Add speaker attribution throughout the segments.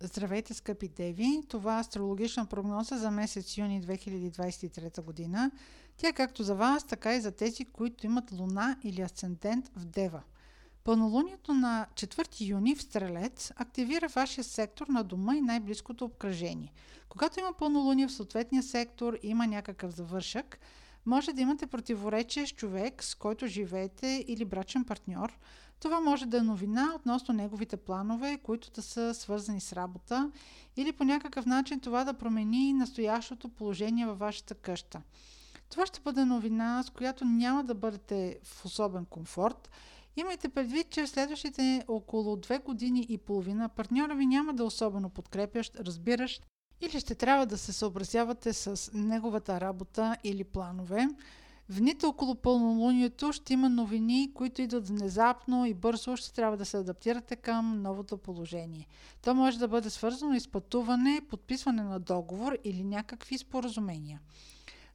Speaker 1: Здравейте, скъпи деви! Това е астрологична прогноза за месец юни 2023 година. Тя е както за вас, така и за тези, които имат луна или асцендент в Дева. Пълнолунието на 4 юни в Стрелец активира вашия сектор на дома и най-близкото обкръжение. Когато има пълнолуние в съответния сектор и има някакъв завършък, може да имате противоречие с човек, с който живеете или брачен партньор. Това може да е новина относно неговите планове, които да са свързани с работа или по някакъв начин това да промени настоящото положение във вашата къща. Това ще бъде новина, с която няма да бъдете в особен комфорт. Имайте предвид, че в следващите около две години и половина партньора ви няма да е особено подкрепящ, разбиращ или ще трябва да се съобразявате с неговата работа или планове. В дните около пълнолунието ще има новини, които идват внезапно и бързо ще трябва да се адаптирате към новото положение. То може да бъде свързано и с пътуване, подписване на договор или някакви споразумения.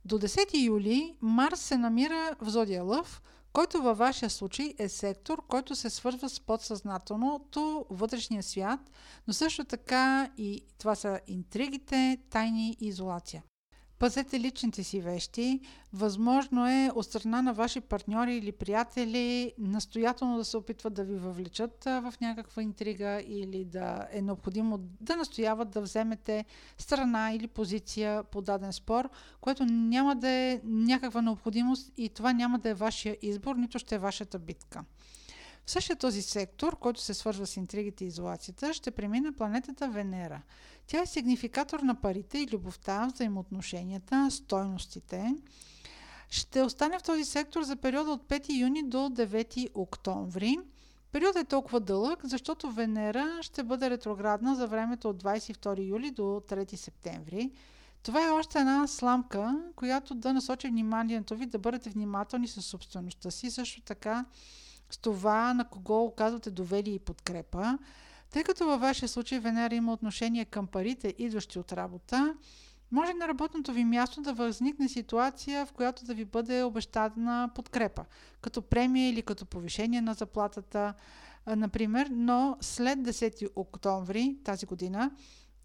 Speaker 1: До 10 юли Марс се намира в Зодия Лъв, който във вашия случай е сектор, който се свързва с подсъзнателното, вътрешния свят, но също така и това са интригите, тайни и изолация. Пазете личните си вещи. Възможно е от страна на ваши партньори или приятели настоятелно да се опитват да ви въвлечат в някаква интрига или да е необходимо да настояват да вземете страна или позиция по даден спор, което няма да е някаква необходимост и това няма да е вашия избор, нито ще е вашата битка. В същия този сектор, който се свързва с интригите и изолацията, ще премине планетата Венера. Тя е сигнификатор на парите и любовта, взаимоотношенията, стойностите. Ще остане в този сектор за периода от 5 юни до 9 октомври. Периодът е толкова дълъг, защото Венера ще бъде ретроградна за времето от 22 юли до 3 септември. Това е още една сламка, която да насочи вниманието ви да бъдете внимателни с собствеността си. Също така с това на кого оказвате доверие и подкрепа. Тъй като във вашия случай Венера има отношение към парите, идващи от работа, може на работното ви място да възникне ситуация, в която да ви бъде обещана подкрепа, като премия или като повишение на заплатата, например, но след 10 октомври тази година,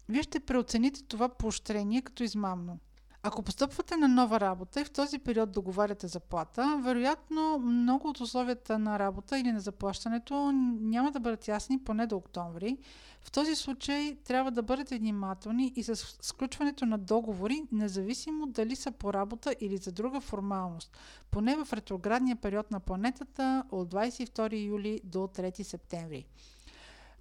Speaker 1: вие ще преоцените това поощрение като измамно. Ако постъпвате на нова работа и в този период договаряте заплата, вероятно много от условията на работа или на заплащането няма да бъдат ясни поне до октомври. В този случай трябва да бъдете внимателни и с сключването на договори, независимо дали са по работа или за друга формалност, поне в ретроградния период на планетата от 22 юли до 3 септември.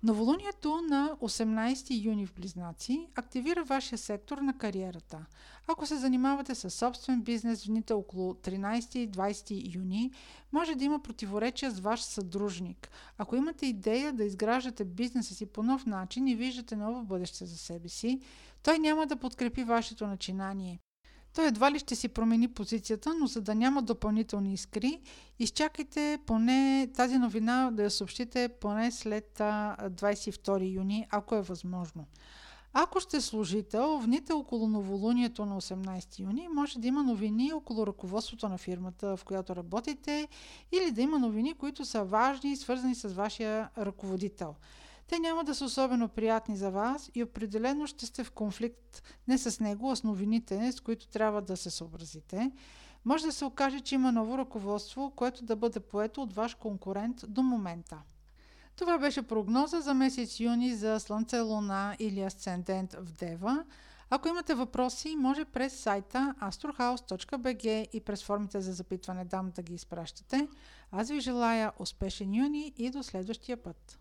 Speaker 1: Новолунието на 18 юни в Близнаци активира вашия сектор на кариерата. Ако се занимавате с собствен бизнес в дните около 13 и 20 юни, може да има противоречия с ваш съдружник. Ако имате идея да изграждате бизнеса си по нов начин и виждате ново бъдеще за себе си, той няма да подкрепи вашето начинание. Той едва ли ще си промени позицията, но за да няма допълнителни искри, изчакайте поне тази новина да я съобщите поне след 22 юни, ако е възможно. Ако сте служител, в дните около новолунието на 18 юни може да има новини около ръководството на фирмата, в която работите, или да има новини, които са важни и свързани с вашия ръководител. Те няма да са особено приятни за вас и определено ще сте в конфликт не с него, а с новините, с които трябва да се съобразите. Може да се окаже, че има ново ръководство, което да бъде поето от ваш конкурент до момента. Това беше прогноза за месец юни за Слънце, Луна или Асцендент в Дева. Ако имате въпроси, може през сайта astrohouse.bg и през формите за запитване дам да ги изпращате. Аз ви желая успешен юни и до следващия път.